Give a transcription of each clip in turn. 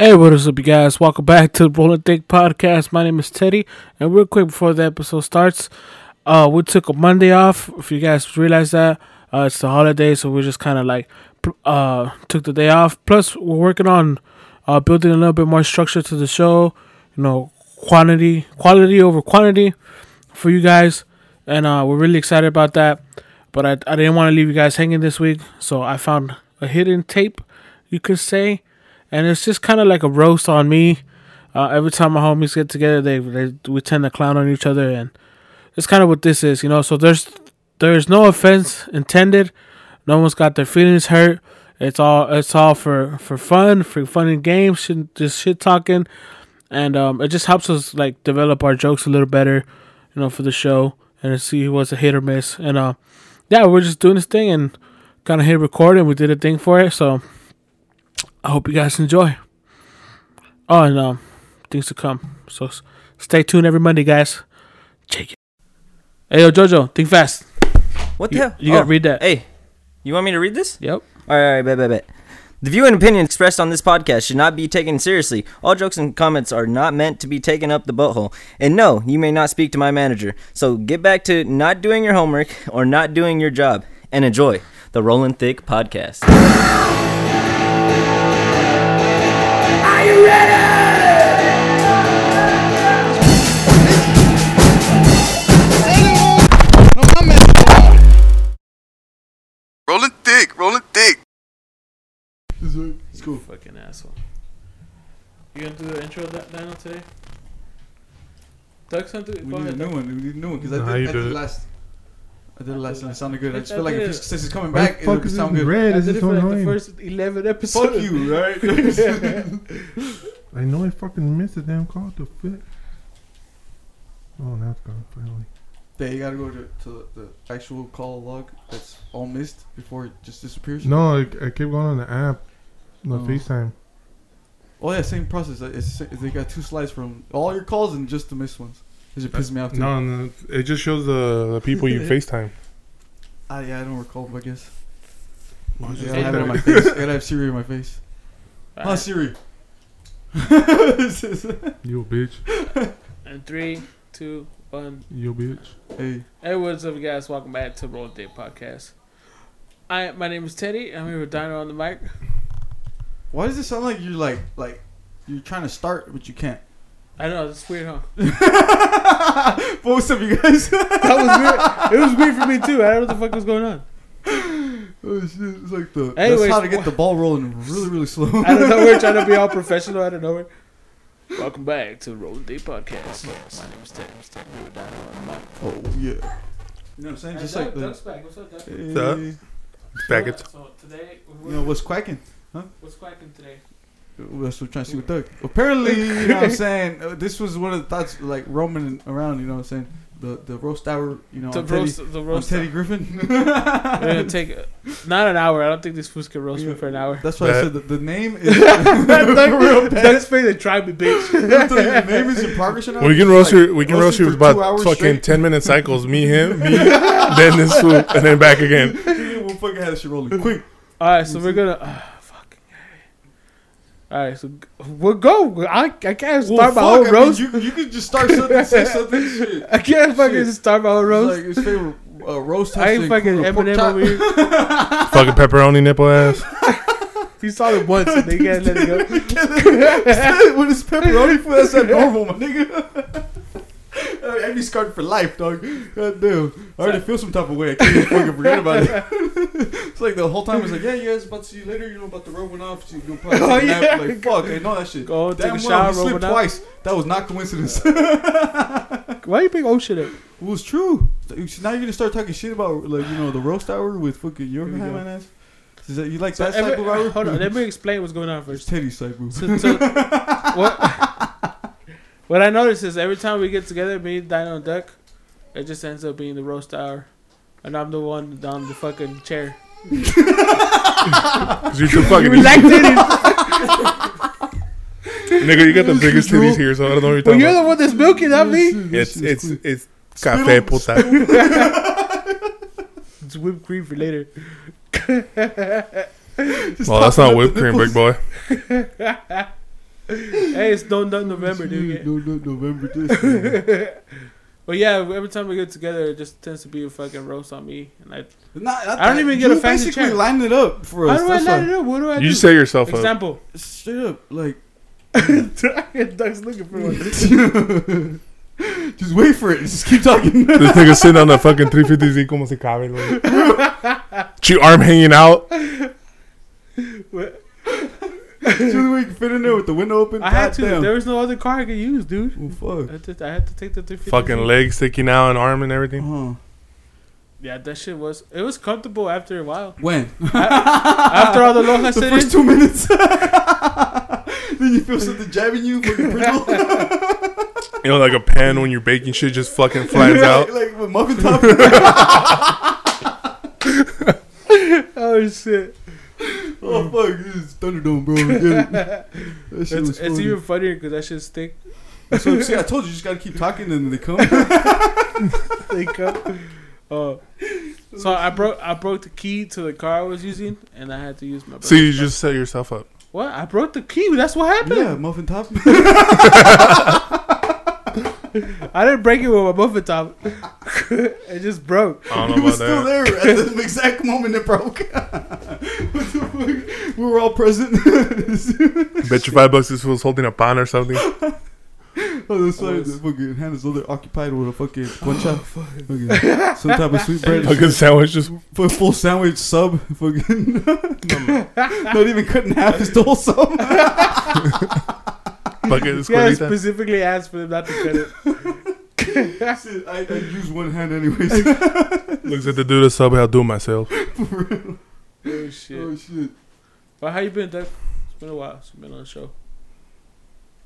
Hey, what is up, you guys? Welcome back to the Rolling Thick Podcast. My name is Teddy, and real quick before the episode starts, uh, we took a Monday off. If you guys realize that, uh, it's the holiday, so we just kind of like uh took the day off. Plus, we're working on uh building a little bit more structure to the show. You know, quantity, quality over quantity for you guys, and uh, we're really excited about that. But I, I didn't want to leave you guys hanging this week, so I found a hidden tape, you could say and it's just kind of like a roast on me. Uh, every time my homies get together, they, they we tend to clown on each other, and it's kind of what this is, you know. So there's there's no offense intended. No one's got their feelings hurt. It's all it's all for for fun, for fun and games, shit, just shit talking, and um, it just helps us like develop our jokes a little better, you know, for the show and see what's a hit or miss. And uh, yeah, we're just doing this thing and kind of hit record, and we did a thing for it, so. I hope you guys enjoy. Oh, and um, things to come. So stay tuned every Monday, guys. Check it. Hey, yo, JoJo, think fast. What the You, hell? you gotta Oh, read that. Hey, you want me to read this? Yep. All right, all right, bet, bet, bet. The view and opinion expressed on this podcast should not be taken seriously. All jokes and comments are not meant to be taken up the butthole. And no, you may not speak to my manager. So get back to not doing your homework or not doing your job and enjoy the Rolling Thick podcast. Rolling thick, rolling thick. Let's go. Fucking asshole. You gonna do the intro of that Daniel today? Doug's gonna do it. We Go need ahead. a new Doug. one. We need a new one because Nah, I you did, I did did it. last. I did it last and it sounded good. I just I feel like did if it. he says he's coming back, the fuck it'll is sound good. red? I This did is it so for like the first 11 episodes. Fuck you, right? I know I fucking missed a damn call. to fuck? Oh, now it's gone finally. yeah, you gotta go to, to the actual call log that's all missed before it just disappears. No, I, I kept going on the app, the Oh. FaceTime. Oh yeah, same process. It's, they got two slides from all your calls and just the missed ones. It just pisses me off too. No, no, it just shows the, the people you FaceTime. Ah, yeah, I don't recall, I guess. Yeah, I have it on my face. I gotta have Siri in my face. Huh, Alright. Siri. Yo, bitch. And three, two, one. Yo, bitch. hey, Hey, what's up, guys? Welcome back to Roll Day Podcast. I my name is Teddy. I'm here with Dyno on the mic. why does it sound like you're like like you're trying to start but you can't? I know it's weird, huh? Both of you guys? That was weird. It was weird for me too. I don't know what the fuck was going on. Oh shit! It's like the Anyways, that's how to get the ball rolling really, really slow. Out of nowhere, trying to be all professional out of nowhere. Welcome back to the Rolling Day Podcast. My name is Ted. I'm Ted. We're with Dyno on the mic. oh yeah. You know what I'm saying? Just like the. Doug's back. What's up, Doug? Hey, Back it. So today, you know what's quacking? Huh? What's quacking today? That's what we're trying to see with Doug. Apparently, you know what I'm saying. uh, This was one of the thoughts like roaming around. You know what I'm saying? The the roast hour. You know, The on Teddy, roast, the on roast. Teddy Griffin. We're gonna take uh, not an hour. I don't think these fools can roast me for an hour. That's why I said that the name is. Doug, real bad. Doug's face, they tried me, bitch. the name is in progress now. We can roast you. We can roast you with for about fucking ten minute cycles. Me, him, me, then this fool, and then back again. We'll fucking have this shit rolling quick. All right, so we're gonna. Fucking. All right, so we'll go. I, I can't start Well, my fuck, own I mean, roast. you, you could just start something, say something, shit. I can't fucking Shit. start my own It's roast. like his favorite uh, roast. I has ain't fucking include a pork Eminem over here. Fucking pepperoni nipple ass. He saw it once and they can't let it go. With his pepperoni food, that's not normal, my nigga. I'd be scarred for life, dog. God damn. I already feel some type of way. I can't even fucking forget about it. it's like the whole time it's like, yeah, you guys about to see you later. You know about the road went off. You go probably Oh, take nap. yeah. Like fuck, I know that shit. Go take Damn a well, shower, he slipped twice. That was not coincidence. Why you bring old shit up? It was true. Now you're gonna start talking shit about like you know the roast hour with fucking your Here we go. man ass. Is that you like So that every- type of hour? hold on, let me explain what's going on It's first. Teddy's type of. So, so what? What I notice is every time we get together, me, Dyno, and Duck, it just ends up being the roast hour, and I'm the one down the fucking chair. Cause you're too fucking. You like Nigga, you got the biggest titties here, so I don't know what you're Well, talking you're about. the one that's milking, not me. It's it's it's cafe puta. It's whipped cream for later. Well, that's not whipped cream, big boy. Hey, it's no, no November, dude. No, no, November this. man. But yeah, every time we get together, it just tends to be a fucking roast on me, and I. Not, not I don't even get you a fancy basically chair. lined it up for us. How us. do I That's line why. it up? What do I You do? just set yourself up. Example. Straight up, like. Duck's looking for one. Just wait for it. Just keep talking. This nigga sitting on the fucking 350Z como se cabe, güey. Your arm hanging out. It's the only way can fit in there with the window open. I had to. Goddamn. There was no other car I could use, dude. Well, I fuck. had to, I had to take the 350. Fucking legs sticking out and arm and everything. Uh-huh. Yeah, that shit was. It was comfortable after a while. When? After all the long I the said first it. two minutes. then you feel something jabbing you, fucking Pringle. You know, like a pan when you're baking shit just fucking flattens out. like with muffin top. Oh shit! Oh mm. fuck, this is Thunderdome, bro. Get it. That shit It's, it's even funnier because that shit stick. So see, I told you, you just gotta keep talking, and they come. They come. Oh, so I broke I broke the key to the car I was using, and I had to use my. So you just set yourself up. what? I broke the key. That's what happened. yeah, muffin top. I didn't break it with my muffin top. it just broke. I don't He know was about still that. there at the exact moment it broke. what the fuck? We were all present. Bet you five bucks this was holding a pan or something. Oh, that's why the fucking hand is over there occupied with a fucking guancha. fucking some type of sweet bread. Fucking sandwich just Full, full sandwich sub. Fucking not even cut in half. It's the whole sub. Fucking Yeah, I specifically asked for them not to cut it. Shit, I, I use one hand anyways. Looks like the dude a sub. I'll do it myself. Oh shit! oh shit. Well, how you been, Doug? It's been a while. It's been on the show.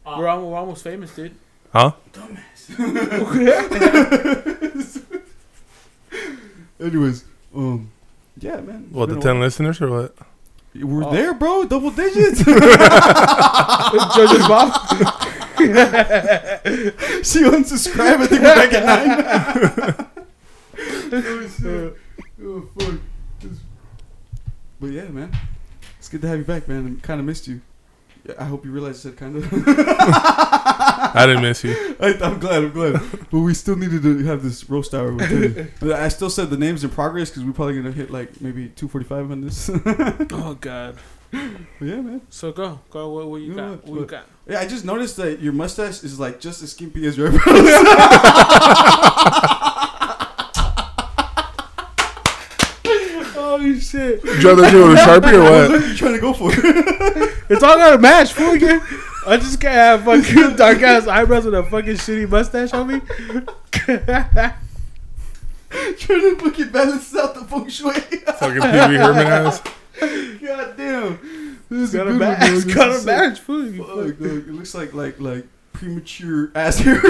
we're, almost, we're almost famous, dude. Huh? Dumbass. Anyways, um, yeah, man. it's What, the been a 10 listeners or what? We're Oh. there, bro. Double digits. Judge's Bob. she unsubscribed. I think we're back at nine. oh, shit. oh fuck. But yeah, man, it's good to have you back, man. I kind of missed you. Yeah, I hope you realize I said kind of. I didn't miss you. I, I'm glad. I'm glad. But we still needed to have this roast hour with Teddy. I still said the names in progress because we're probably gonna hit like maybe 245 on this. Oh God. But yeah, man. So go, go. What, what you You know got? what? What you got? Yeah, I just noticed that your mustache is like just as skimpy as your eyebrows. Oh shit! You have to do it with a Sharpie or what you trying to go for? It's all got a match, fool. Again. I just can't have fucking dark ass eyebrows with a fucking shitty mustache on me. trying to fucking balance out the feng shui. Fucking Pee Wee Herman ass. God damn. This is a match. one. It's got a match, fool. Fuck, fuck. It looks like like like premature ass hair.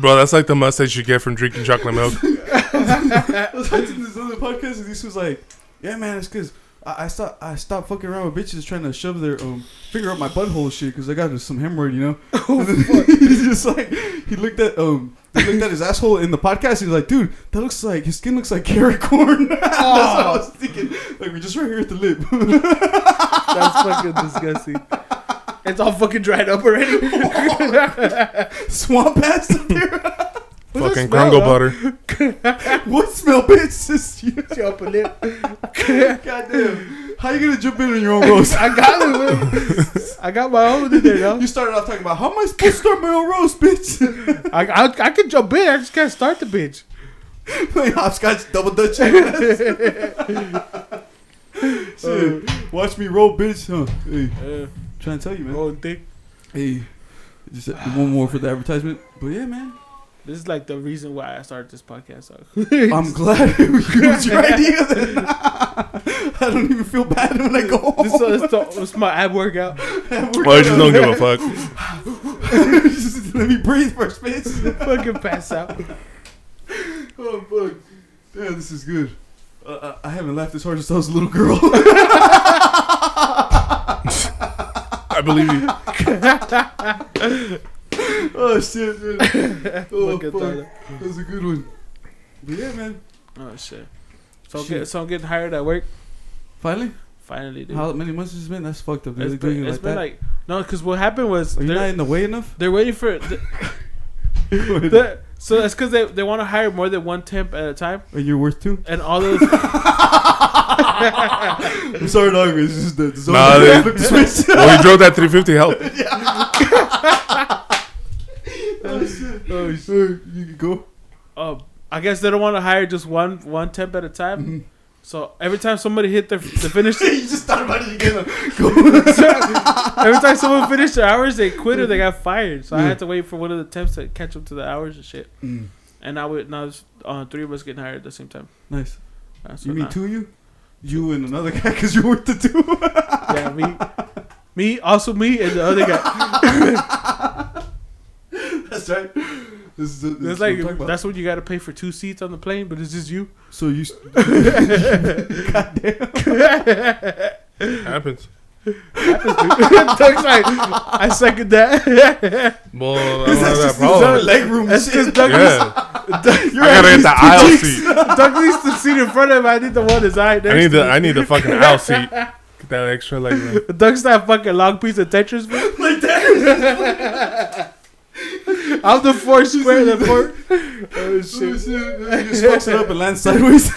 Bro, that's like the mustache you get from drinking chocolate milk. I was watching this other podcast and this was like, yeah, man, it's because I, I stopped I stopped fucking around with bitches trying to shove their um finger up my butthole shit because I got some hemorrhoid, you know. Oh, And he's just like he looked at um he looked at his asshole in the podcast. He's like, dude, that looks like his skin looks like carrot corn. That's what I was thinking. Like we just right here at the lip. That's fucking disgusting. It's all fucking dried up already. Swamp ass up there. What's Fucking that smell, butter. what smell, bitch? Just you. Your upper lip. Goddamn. How you gonna jump in on your own roast? I got it. man. I got my own in there, dog. You started off talking about how am I supposed to start my own roast, bitch? I, I, I can jump in. I just can't start the bitch. Playing hopscotch, double dutch. Shit. Watch me roll, bitch. Huh? Hey, Uh, trying to tell you, man. oh, dick. Hey, just uh, one more for the advertisement. But yeah, man. This is like the reason why I started this podcast. So. I'm glad it was your idea. Then. I don't even feel bad when I go home. this, uh, this, this is my ab workout. Well, I just don't give a fuck. Just Let me breathe first, bitch. Fucking pass out. Oh fuck! Yeah, this is good. Uh, I I haven't laughed as hard since I was a little girl. I believe you. oh shit, man. Oh Fucking fuck, thought that was a good one. But yeah, man. Oh shit. So, I'm Shit. get, so I'm getting hired at work. Finally, Finally, dude. how many months has it been? That's fucked up. Dude. it's They're been, it it's like been that. like No, because what happened was Are you not in the way enough? they're waiting for. The, the, so that's because they they want to hire more than one temp at a time, Are you worth two? and all those. I'm sorry, dog. It's just the zone. Nah, they- Flip the switch. well, he drove that 350 help. oh shit! Oh shit! You can go. uh, I guess they don't want to hire just one one temp at a time. Mm-hmm. So every time somebody hit their the finish, you just thought about it again. every time someone finished their hours, they quit or they got fired. So I had to wait for one of the temps to catch up to the hours and shit. Mm, And now we now it's, uh, three of us getting hired at the same time. nice. Uh, so You mean now- two of you? You and another guy because you were the two. Yeah, me, me, also me, and the other guy. That's right. This is, this It's is like I'm about. that's what you got to pay for two seats on the plane, but it's just you. so you. s- Happens. Doug's like, I second that. Well, I don't have that problem. leg room. That's because Doug, Yeah. Doug, You're I gotta get the aisle two seat. cheeks. Doug needs the seat in front of him. I need the one design next I need to the me. I need the fucking aisle seat. Get that extra leg room. Doug's that fucking long piece of Tetris, bro. like that. I'm the four square, the four. Oh Oh, shit! shit. You just fucks it up and lands sideways.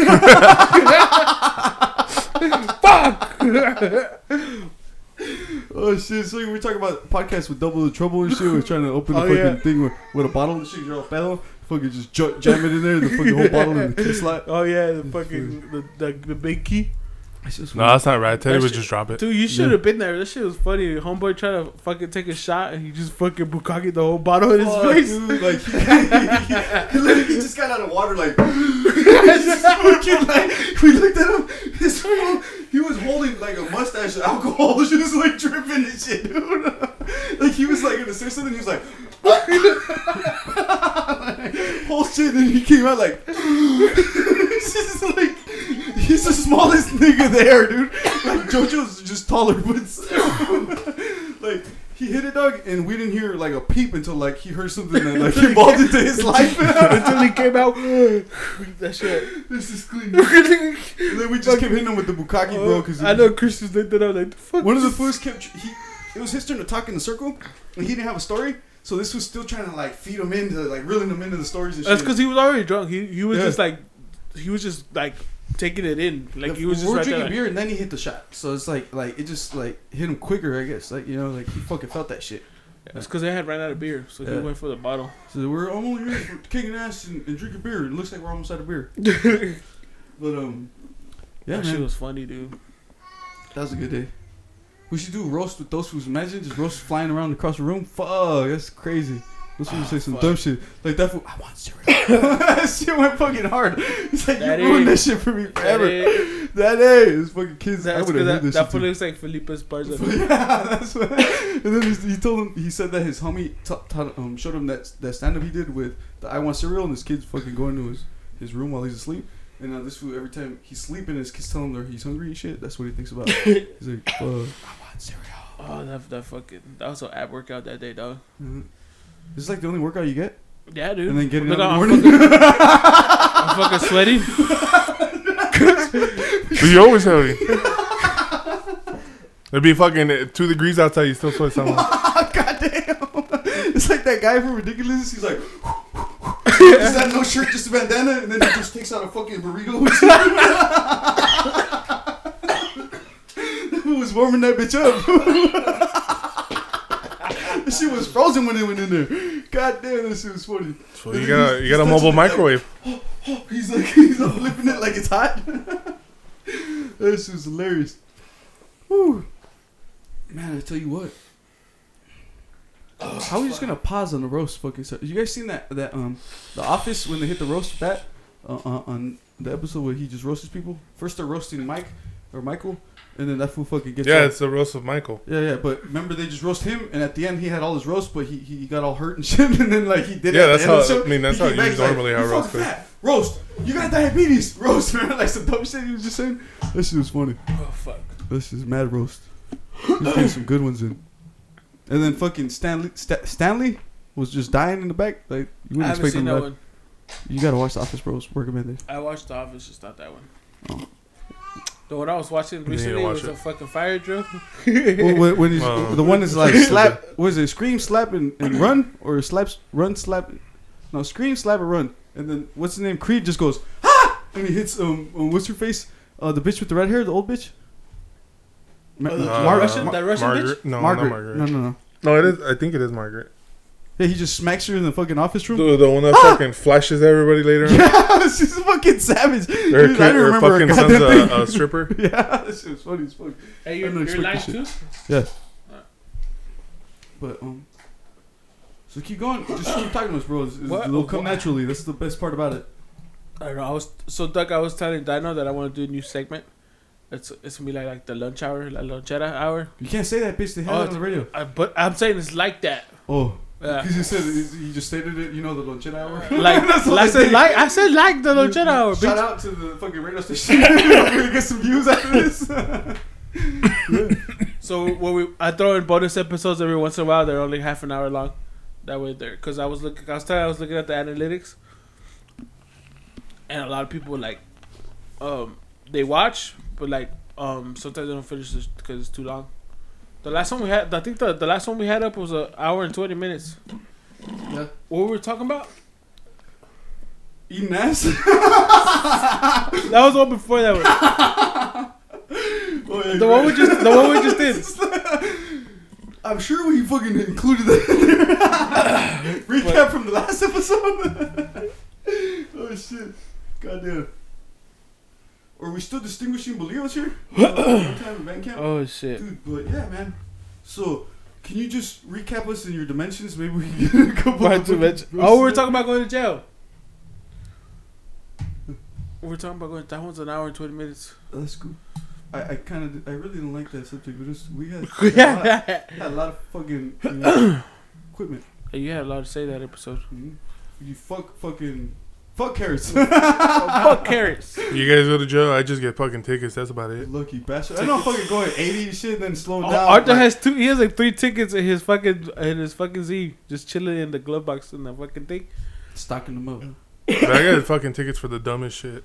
Oh shit! So we were talking about podcasts with double the trouble and shit. We're trying to open the Oh, fucking yeah. thing with, with a bottle and shit. You're all pedo. Fucking just ju- jam it in there. The fucking whole bottle in the key slot. Oh yeah, the fucking the, the, the big key. It's just No, that's not right. Teddy That would shit- just drop it. Dude, you should have been there. That shit was funny. Homeboy tried to fucking take a shot and he just fucking bukkake the whole bottle in his Fuck, face. dude, like he, he, literally just got out of water, like, just fucking, like we looked at him. His fool, he was holding like a mustache of alcohol, just like dripping and shit, dude. like he was like gonna say something, he was like, whole shit, and he came out like, it's just like. He's the smallest nigga there, dude. Like JoJo's just taller, but still. like he hit a dog, and we didn't hear like a peep until like he heard something that like involved into his life. Until he came out. that shit. this is clean. And then we just kept hitting him with the bukkake, bro. Uh, because I know Chris was looked at him like, the fuck? one of the fools kept he. It was his turn to talk in the circle, and he didn't have a story. So this was still trying to like feed him into like reeling him into the stories and That's because he was already drunk. He he was Yeah. just like, he was just like taking it in. Like The- he was just were right drinking there. beer and then he hit the shot. So it's like like it just like hit him quicker, I guess. Like you know, like he fucking felt that shit. That's because they had ran out of beer, so he went for the bottle. So we're only here for kicking ass and, and drinking beer. It looks like we're almost out of beer. But um, yeah, that man, shit was funny, dude. that was a good day. We should do roast with those fools. Imagine just roast flying around across the room. Fuck, that's crazy. Those fools say some fuck. dumb shit like that. Fool, I want cereal. that shit went fucking hard. It's like That you ruined that is- shit for me That forever. is- That day, it's fucking kids. I That's would because have that, this that shit too. looks like Felipe Esparza. yeah, that's what. And then he he told him he said that his homie ta taught, um, showed him that that stand up he did with the I want cereal and his kids fucking going to his his room while he's asleep. And now this fool every time he's sleeping, his kids tell him that he's hungry and shit. That's what he thinks about. he's like, uh, I cereal. Oh, that that fucking that was an ab workout that day, dog. Mhm. This is like the only workout you get, Yeah, dude. and then getting Look, up in the morning. I'm fucking sweaty. But you always heavy. It'd be fucking two degrees outside. You still sweat something. God damn! It's like that guy from Ridiculous. He's like, Is that no shirt, just a bandana, and then he just takes out a fucking burrito. Who was warming that bitch up? this shit was frozen when it went in there. God damn, this shit was funny. So you got a, you got a mobile microwave. oh He's like, he's all flipping it like it's hot. that shit was hilarious. Man, I tell you what. How are we just gonna pause on the roast? Fucking, so, you guys seen that that um, The Office when they hit the roast bat uh, uh, on the episode where he just roasts people. First they're roasting Mike or Michael, and then that fool fucking gets Yeah, all- it's the roast of Michael. yeah, yeah, but remember they just roast him, and at the end he had all his roast, but he, he got all hurt and shit, and then like he did. it Yeah, at that's the end of how- the show. I mean, that's He how came back, usually he's normally how "You roast is." fat. Roast, you got diabetes. Roast, man, like some dumb shit he was just saying. This shit was funny. Oh fuck. This is mad roast. He's getting some good ones in. And then fucking Stanley Sta- Stanley was just dying in the back. Like you wouldn't haven't expect seen him that to. one. You gotta watch The Office, bros. Recommended. I watched The Office, just not that one. Oh. So what I was watching recently watch was it. a fucking fire drill. Well, when, when he's, Wow. the one is like slap, was it scream, slap, and, and run, or slaps, run, slap, no scream, slap, and run, and then what's the name? Creed just goes ah, and he hits um, um what's her face? Uh, the bitch with the red hair, the old bitch. Ma- Oh, Mar- Russian- Ma- that Russian Margaret? bitch? No, Margaret. not Margaret. No, no, no. No, it is. I think it is Margaret. Yeah, he just smacks her in the fucking office room. The, the one that fucking flashes everybody later on. Yeah, she's fucking savage. Her, Dude, I kid, don't her remember fucking a son's goddamn a, a stripper. Yeah, that shit was funny as fuck. Hey, you're, you're expect live too? Yeah. But um, so keep going. Just keep talking to us, bro. It's, it's, it'll come What? naturally. That's the best part about it. I don't know. I was so Doug. I was telling Dyno that I want to do a new segment. It's it's gonna be like like the lunch hour, la lonchera hour. You can't say that, bitch. They have Oh, it on the radio. I, but I'm saying it's like that. Oh, Yeah. because you said you just stated it. You know the lonchera hour. Like, like I I said, did. like I said, like the lonchera hour. Shout Bitch. out to the fucking radio station. We're gonna get some views after this. So when we I throw in bonus episodes every once in a while. They're only half an hour long. That way there, because I was looking. I was telling. I was looking at the analytics, and a lot of people like, um, they watch, but like, um, sometimes they don't finish because it's too long. The last one we had, I think the the last one we had up was an hour and twenty minutes. yeah. What were we talking about? Eating ass. That was one before that one. Oh, yeah, The one we just, the one we just did. I'm sure we fucking included that. Recap from the last episode. oh shit. Goddamn. Are we still distinguishing Bolios here? One time in band camp? Oh shit. Dude, but yeah, man. So, can you just recap us in your dimensions? Maybe we can get a couple Right of to Oh, we're talking about going to jail. We're talking about going. That one's an hour and twenty minutes. That's cool. I, I kind of, I really didn't like that subject. We just, we had, had, a, lot, had a lot of fucking you know, equipment. you had a lot to say that episode. Mhm. You fuck, fucking, fuck carrots. Fuck carrots. You guys go to jail. I just get fucking tickets. That's about it. Lucky bastard. I know fucking going 80 and shit, then slowing Oh, down. Arthur like- has two. He has like three tickets in his fucking in his fucking Z, just chilling in the glove box in the fucking thing. stocking them up. But I got fucking tickets for the dumbest shit.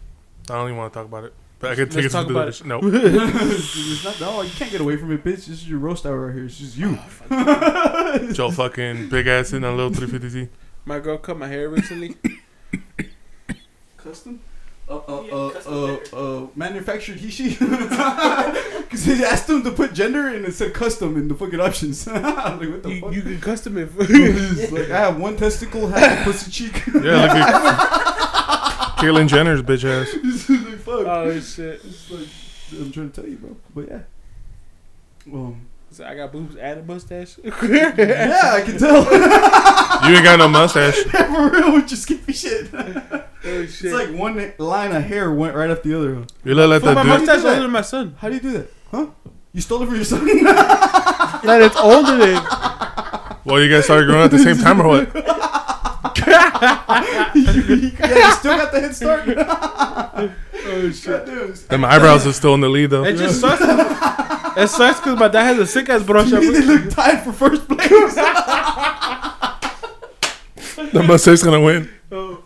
I don't even want to talk about it. But I get Let's tickets talk for the dumbest shit. No. it's not, no, you can't get away from it, bitch. This is your roast hour right here. It's just you. Joe fucking big ass in a little 350Z. My girl cut my hair recently. Custom? Uh, uh, uh, uh, uh, manufactured he she because he asked him to put gender and it said custom in the fucking options. Like, what the you, fuck? you can custom it. It's like, I have one testicle, half a pussy cheek. Yeah, look at Caitlyn Jenner's bitch ass. Like, fuck. oh shit! Like, I'm trying to tell you, bro. But yeah. Um, So I got boobs and a mustache. yeah, I can tell. You ain't got no mustache. For real with your skimpy shit. oh It's like one line of hair went right after the other. You look like Fuck, my that dude. mustache do that? older than my son. How do you do that? Huh? You stole it from your son? That it's older than. Well, you guys started growing at the same time or what? Yeah, you still got the head start. Oh shit! Goddamn. Then my eyebrows are still in the lead though. It just sucks. it sucks because my dad has a sick ass brush. To me, they look tied for first place. The mustache's gonna win. Oh.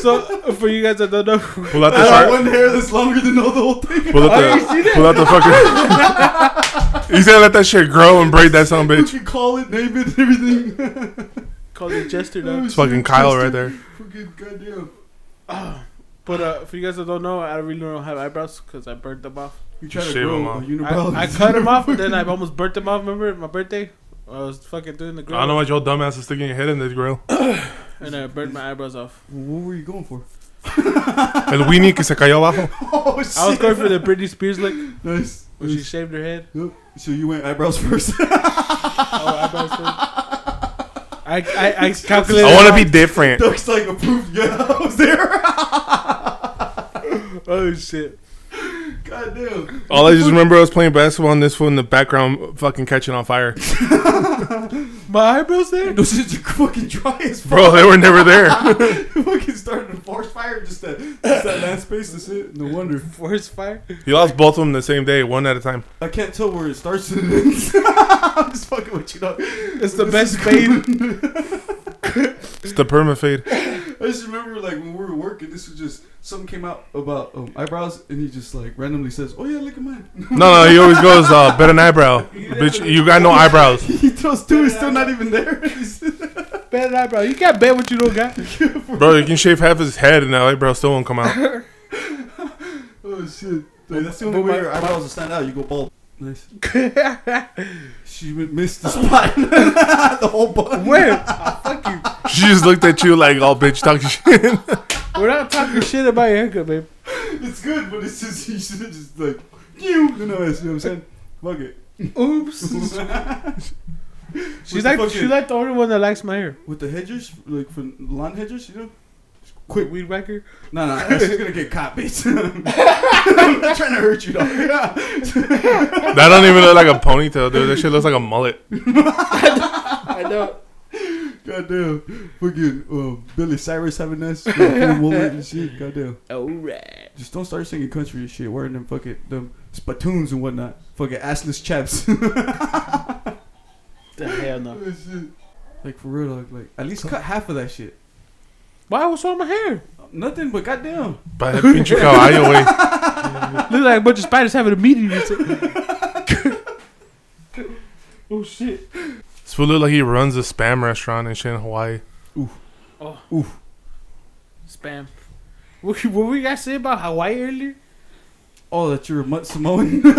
So for you guys that don't know, Pull out the I got one hair that's longer than all the whole thing. Pull out oh, the. Pull out the fucking. He's gonna let that shit grow and braid that son of a You call it, name it, everything. Called it Jester now. It's fucking Kyle right there. Fucking goddamn. But uh, for you guys that don't know, I really don't have eyebrows because I burnt them off. You try to Shave grow them off. unibrow. I, I cut them off, and then I almost burnt them off. Remember my birthday? I was fucking doing the grill. I don't know why your dumbass is sticking your head in this grill. and I burnt my eyebrows off. What were you going for? El weenie que se cayó abajo. Oh shit! I was going for the Britney Spears look nice. when she shaved her head. Yep. So you went eyebrows first. Oh, eyebrows first. I I, I calculated. I want to be different. Duck's like approved. Yeah, I was there. Oh shit! Goddamn. All I just remember I was playing basketball and this fool in the background fucking catching on fire. My eyebrows there. Those shits are fucking dry as fuck. Bro, they were never there. fucking started a forest fire. Just that, just that land space. That's it. No wonder. Forest fire. He lost both of them the same day, one at a time. I can't tell where it starts and ends. I'm just fucking with you, dog. It's the best fade. It's the perma fade. I I just remember like when we were working, this was just something came out about um, eyebrows, and he just like randomly says, "Oh yeah, look at mine." No, no, he always goes, uh, bet an eyebrow. Bitch, you got no eyebrows. he throws two, he's still not even there. better an eyebrow. You can't bet what you don't got. Bro, you can shave half his head and that eyebrow still won't come out. oh shit! Like, that's the only way your eyebrows will stand out. You go bald. Nice. She missed the spot. the whole bun. Where? Ah, fuck you. She just looked at you like, oh, bitch, talking shit. We're not talking shit about your haircut, babe. It's good, but it's just you should have just like you. You know, you know what I'm saying? Fuck it. Oops. With She's like fucking- she's like the only one that likes my hair. with the hedgers, like for lawn hedgers, you know. Quick, Weed whacker. no, no, she's gonna get caught, bitch. I'm not trying to hurt you, dog. That don't even look like a ponytail, dude. That shit looks like a mullet. I know. Goddamn, fucking uh, Billy Cyrus having that full mullet and shit. Goddamn. Alright. Just don't start singing country and shit, wearing them fucking them spittoons and whatnot. Fucking assless chaps. The hell no. like for real, dog. Like at least cut half of that shit. Why was wrong with my hair? Nothing but goddamn. Para el pinche caballo, güey. Look like a bunch of spiders having a meeting. or something. oh shit. This fool look like he runs a spam restaurant and shit in Hawaii. Oh. Oof. Spam. What, what were you guys saying about Hawaii earlier? Oh, that you're a mutt Samoan.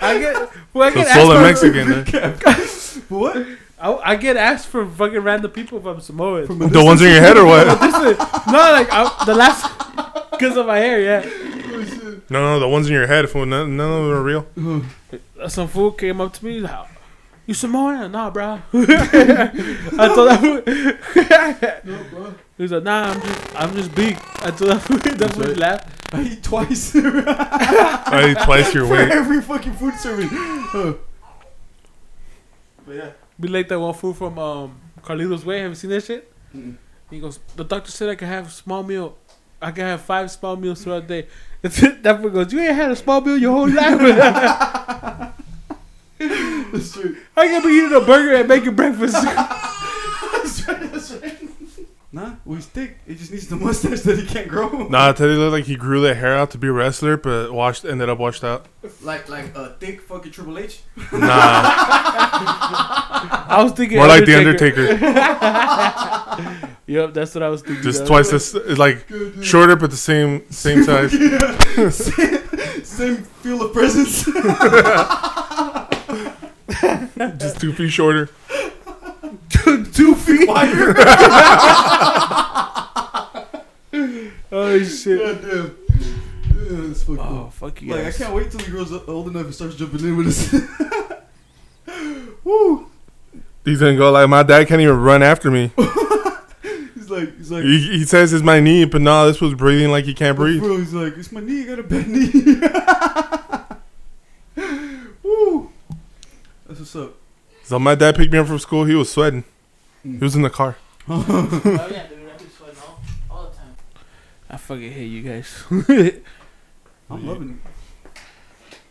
I get. Well, I So get soul and Mexican, what? For, I, I get asked for fucking random people if I'm From a The ones in your head or what? Listen, no, like I, the last because of my hair. Yeah. No, no, the ones in your head. Fool. None, none of them are real. some fool came up to me like, "You Samoan? Nah, bro." I told that fool. No, bro. He was like, "Nah, I'm just, I'm just big." I told that fool. That fool laughed. I eat twice for I eat twice your weight. every fucking food serving. Uh, but yeah. Be like that one fool from um, Carlitos Way. Have you seen that shit? Mm-mm. He goes, "The doctor said I can have small meal. I can have five small meals throughout the day." that fool goes, "You ain't had a small meal your whole life." That's true. I can be eating a burger and making breakfast. That's right. That's right. Nah, well, he's thick. He just needs the mustache that he can't grow. Nah, Teddy looked like he grew that hair out to be a wrestler, but washed ended up washed out. Like like a thick fucking Triple H. Nah, I was thinking more like the Undertaker. Yep, that's what I was thinking. Just of. twice as like shorter, but the same same size. same, same feel of presence. Just two feet shorter. Two feet wider. Oh shit. Goddamn. Yeah, that's fucking Oh cool. fuck you Like I can't wait till he grows up old enough and starts jumping in with us. Woo! He's gonna go like my dad can't even run after me. He's like, he's like, He, he says it's my knee, but nah, this was breathing like he can't breathe. bro, he's like, it's my knee. I got a bad knee. Woo! That's what's up. So my dad picked me up from school. He was sweating. He was in the car. oh yeah, dude, I be sweating all, all the time. I fucking hate you guys. I'm loving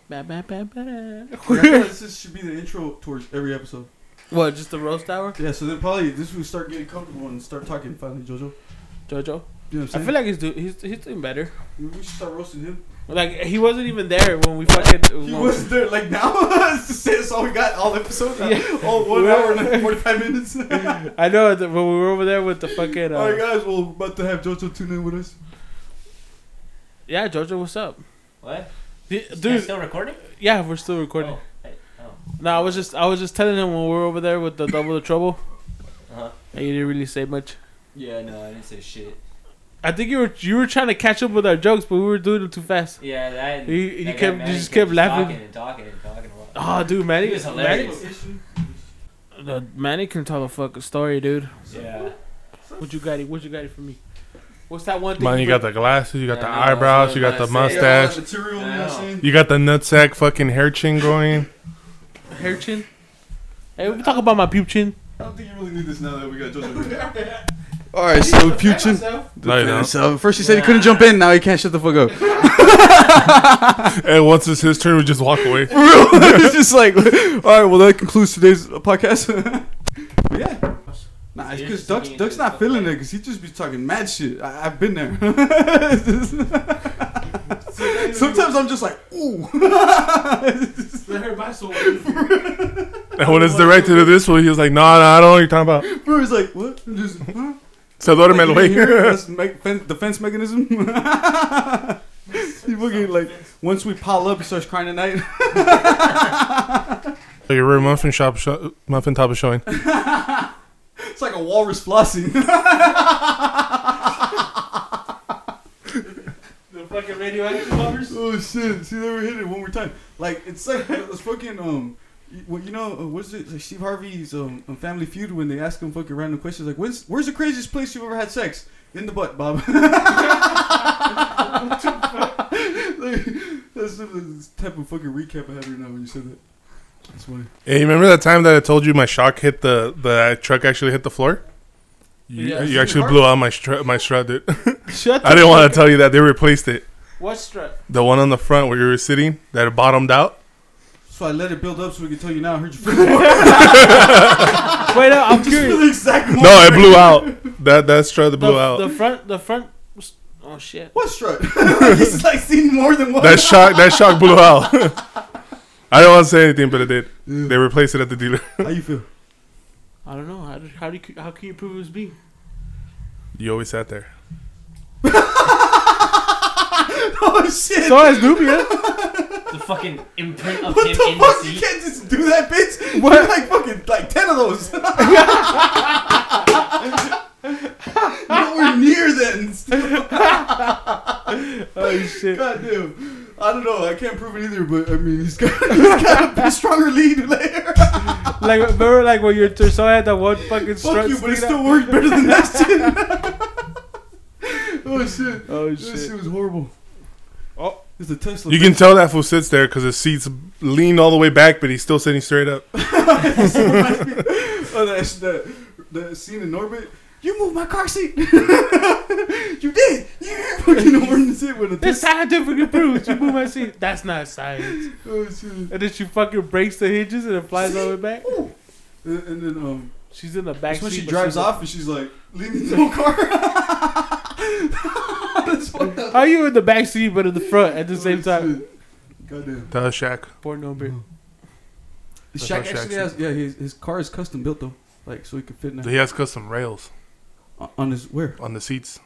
Ba, ba, ba, ba. it. I feel like this should be the intro towards every episode. what? Just the roast hour, Yeah, so then probably this we start getting comfortable and start talking finally, Jojo. Jojo? You know what I'm I saying? feel like he's do he's he's doing better. we should start roasting him. Like he wasn't even there when we fucking. He when- was there like now. to say that's all we got all episodes. Yeah. All one hour and 45 minutes. I know that when we were over there with the fucking. Uh, all right, guys. Well, we're about to have Jojo tune in with us. Yeah, Jojo, what's up? What? D- Is Dude, still recording? yeah, we're still recording. Oh, oh. No, I was just I was just telling him when we were over there with the double the trouble. Uh-huh. And you didn't really say much. Yeah, no, I didn't say shit. I think you were you were trying to catch up with our jokes, but we were doing them too fast. Yeah, that. You- you that guy kept- you just kept laughing. Talking and talking and talking a. Oh, dude, Manny, He was Manny, hilarious. the Manny can tell a fucking story, dude. Yeah. What you got? it? What you got it for me? What's that one thing? Man, you got the glasses, you got the Yeah, I know, eyebrows, you got the say. mustache, material. you know what I'm saying? you got the nutsack fucking hair chin going. hair chin. Hey, we talk about my puke chin. I don't think you really need this now that we got Jojo. All right, so Puchin. No, you don't. So first he said he couldn't jump in. Now he can't shut the fuck up. And once it's his turn, we just walk away. For real. it's just like, all right. Well, that concludes today's uh, podcast. yeah. Nah, it's because Duck's, Duck's not feeling it because he just be talking mad shit. I, I've been there. Sometimes I'm just like, ooh. I saw And when it's directed to this one, he was like, "No, no, I don't know what you're talking about." Bro, he's like, what? And Just, huh? So duerme Like, you didn't hear it? güey. That's me- fen- defense mechanism. he fucking like once we pile up, he starts crying at night. So your rear muffin shop, sho- muffin top is showing. it's like a walrus flossing. The fucking radioactive lovers. oh shit! See, they were hitting it one more time. Like it's like it's fucking um. You- Well, you know, uh, what's it? Like Steve Harvey's um, um, Family Feud when they ask him fucking random questions like, "Where's where's the craziest place you've ever had sex?" In the butt, Bob. like, that's the type of fucking recap I had right now when you said that. That's funny. Hey, you remember that time that I told you my shock hit the the truck actually hit the floor? You, Yeah. you actually blew out my strut, my strut, dude. Shut. I didn't want to tell you that they replaced it. What strut? The one on the front where you were sitting that it bottomed out. So I let it build up so we can tell you now. I heard you feel it. Wait, no, I'm Just curious. the exact. No, it blew out. That that strut that blew The, out. the front, the front. Oh shit. What strut? He's like seen more than one. That shock that shock blew out. I don't want to say anything, but it did. They replaced it at the dealer. How you feel? I don't know. How, do- how do you, how can you prove it was me? You always sat there. Oh shit! So has Nubia. The fucking imprint of what him the in fuck? the You seat. can't just do that, bitch. What? like fucking like ten of those. Nowhere near then. Oh shit. God damn. I don't know. I can't prove it either, but I mean, he's got he's got a stronger lead later. Like remember, like when your torso had that one fucking strut. Fuck you, but it still worked better than that shit. oh shit. Oh That shit. shit was horrible. Oh. it's a Tesla. You can tell that fool sits there because his seat's leaned all the way back, but he's still sitting straight up. oh, that, that, the scene in Norbit. You moved my car seat. you did. Yeah. Fucking orange it with a It's Tesla. scientifically proved. You move my seat. That's not science. Oh shit. And then she fucking breaks the hinges and it flies all the way back. Ooh. And, and then um, She's in the back that's when she drives she's- off and she's like leaning the whole car. That's. How are you in the back seat but in the front at the same oh, time? Shit. Goddamn. That was Shaq. Poor number. That's Shaq how Shaq actually has. Yeah, his, his car is custom built though, like so he could fit in there. He has custom rails On- on his where? on the seats.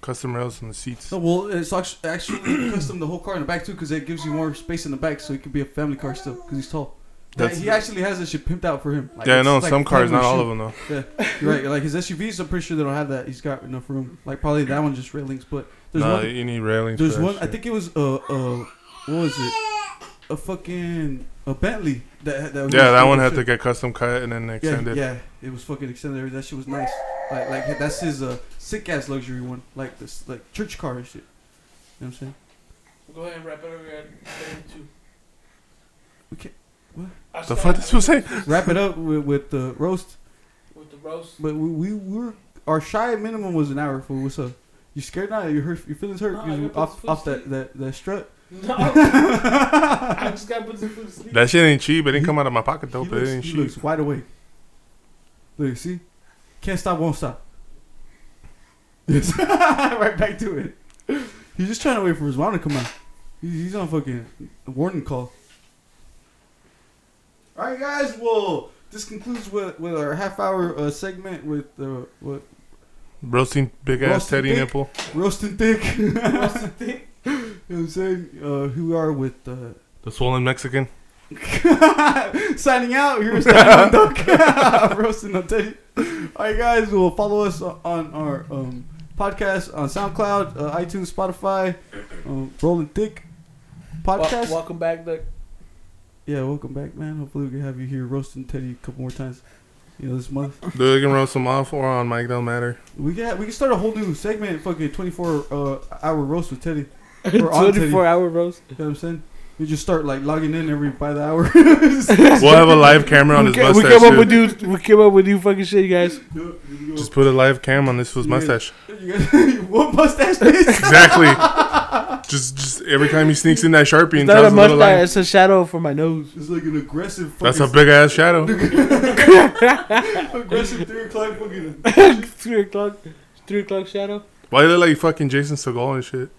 Custom rails on the seats. No, well, it's actu- actually custom the whole car in the back too, because it gives you more space in the back, so it could be a family car still, because he's tall. Yeah, That's- he actually has that shit pimped out for him. Like, yeah, I know like some cars, family not all of them though. Yeah, you're right. Like his SUVs, I'm pretty sure they don't have that. He's got enough room. Like probably that one just railings, but there's no, one. you need railings. There's for that one. I think it was uh uh what was it? A fucking a Bentley that that was Yeah, that one had shit. to get custom cut and then extended. yeah, it was fucking extended. That shit was nice. Like, like that's his uh, sick ass luxury one. Like this, like church car and shit. You know what I'm saying? Go ahead and wrap it over here. We can't- The fuck this was saying? Wrap it up with, with the roast. With the roast. But we, we were our shy minimum was an hour for what's up. You scared now? You hurt? Your feelings hurt No, I 'Cause gotta you put off off that, that that strut. No. I just gotta put this food to sleep. That shit ain't cheap. It didn't come out of my pocket though, he but it looks, ain't he cheap. looks wide awake. Look, see, can't stop, won't stop. Yes, right back to it. He's just trying to wait for his mom to come out. He's, he's on fucking warning call. All right, guys. Well, this concludes with, with our half hour uh, segment with uh, what Roasting big ass Roasting teddy dick? nipple. roasting thick. roasting thick. you know what I'm saying? Uh, who we are with uh, The swollen Mexican. Signing out. Here's Diamond Duck. Roasting on Teddy. All right, guys. Well, follow us on our um, podcast on SoundCloud, uh, iTunes, Spotify, um, Rolling Thick podcast. Wel- welcome back, Doug. Yeah, welcome back, man. Hopefully, we can have you here roasting Teddy a couple more times. You know, this month Dude, they can roast them off or on Mike. Don't matter. we can we can start a whole new segment, fucking twenty four uh, hour roast with Teddy. Or Teddy. 24 hour roast. You know what I'm saying? We just start like logging in every by the hour. We'll have a live camera on we, his ca- we came up with new. We came up with new fucking shit, you guys. Just put a live cam on this fool's mustache. What mustache this? Exactly. Just, just every time he sneaks in that sharpie It's and not a tells a mustache. lie. It's a shadow for my nose. It's like an aggressive. That's a big ass shadow. aggressive three o'clock fucking. three o'clock. Three o'clock shadow. Why they look like fucking Jason Segal and shit?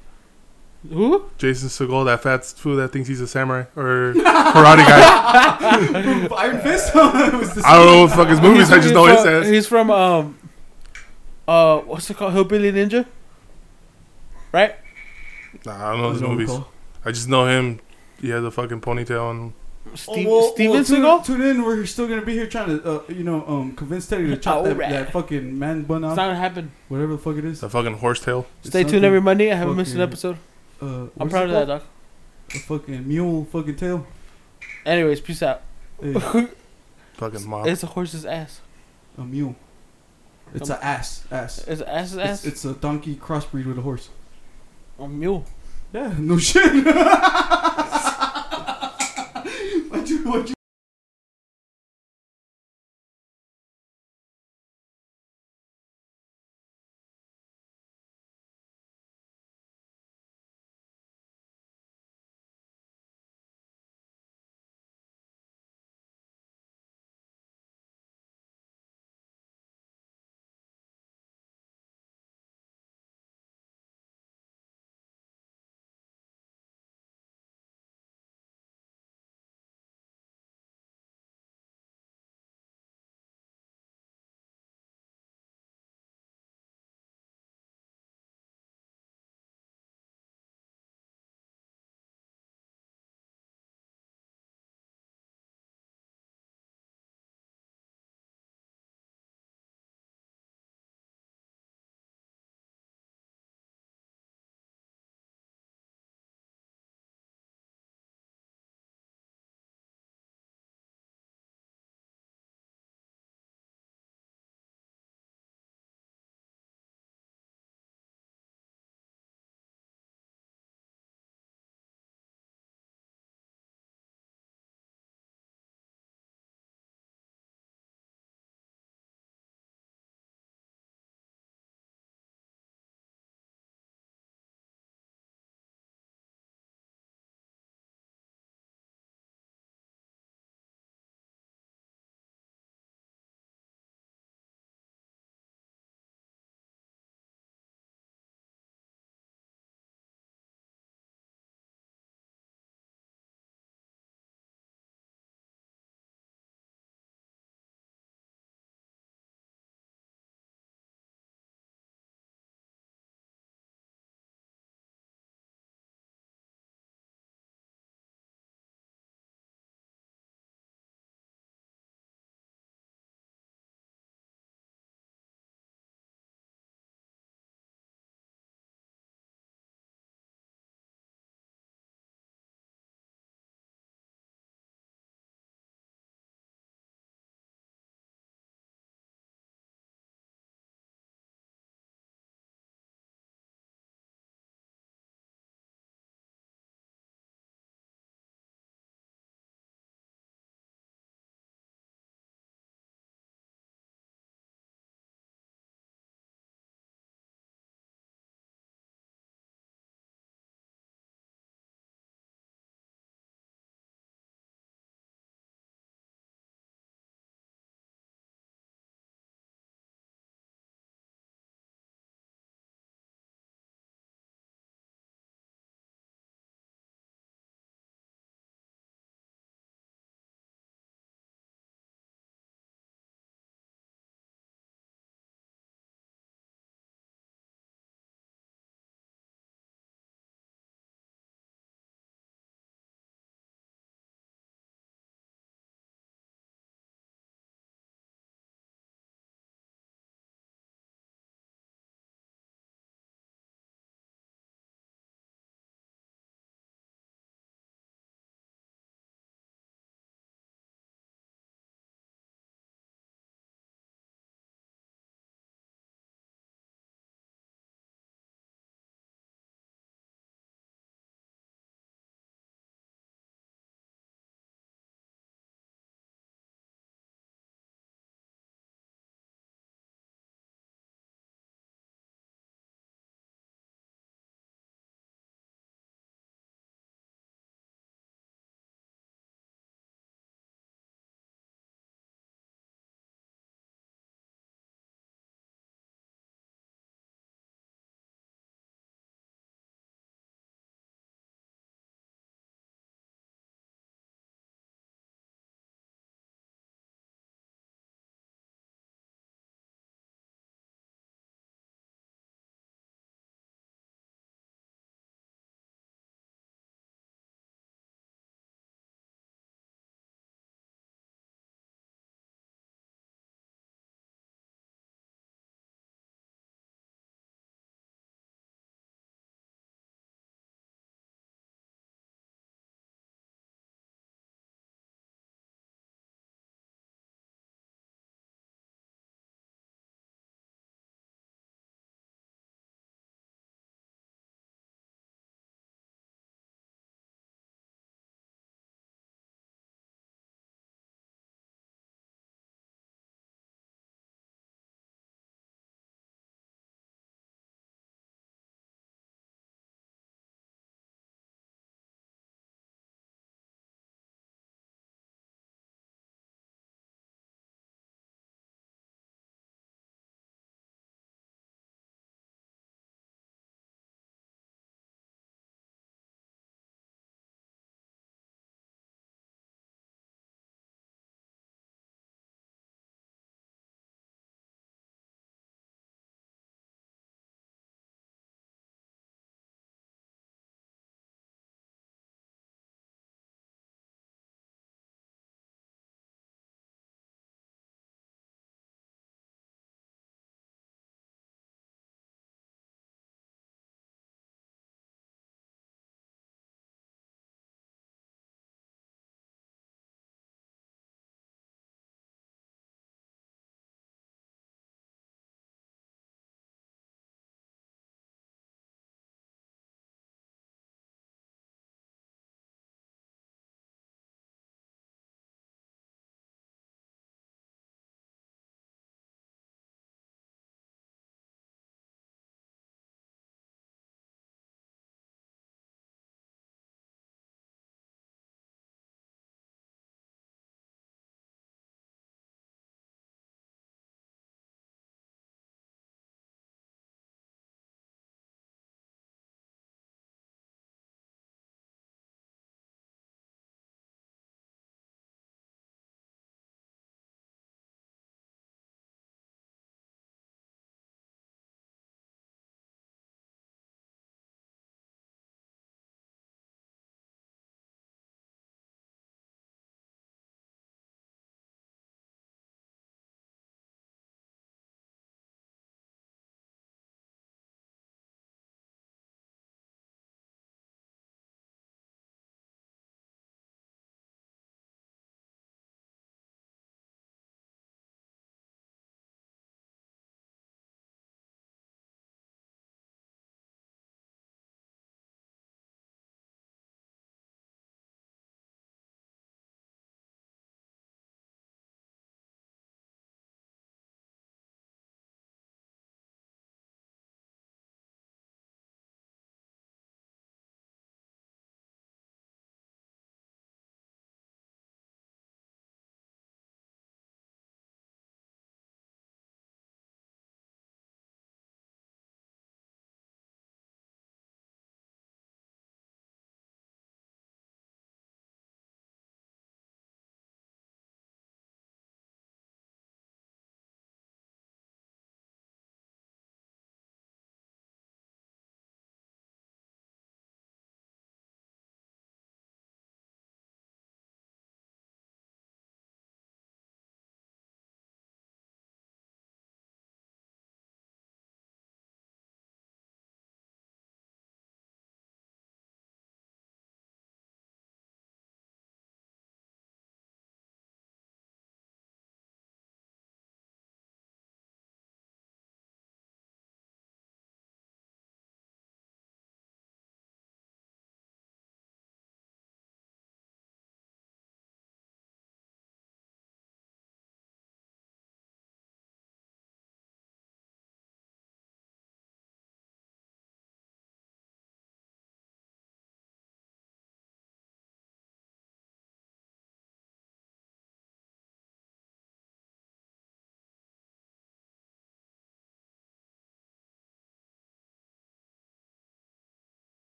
Who? Jason Segal, that fat fool that thinks he's a samurai or karate guy. Iron Fist. Was I don't know what the fuck his movies. I just know his from, ass. He's from um, uh, what's it called? Hillbilly Ninja. Right. Nah, I don't know his movies. recall. I just know him. He has a fucking ponytail and Steve, Oh, well, Steven well, tune, Seagal. Tune in. We're still gonna be here trying to, uh, you know, um, convince Teddy to chop that, that fucking man bun It's off, not gonna happen. whatever the fuck it is. the fucking horsetail. Stay tuned every Monday. I haven't missed an episode. Uh, I'm proud of that, called? dog. A fucking mule, fucking tail. Anyways, peace out. Hey, Fucking mob. It's a horse's ass. a mule. It's a ass, ass. It's an ass's ass. it's a donkey crossbreed with a horse. a mule. Yeah, no shit. why'd you, why'd you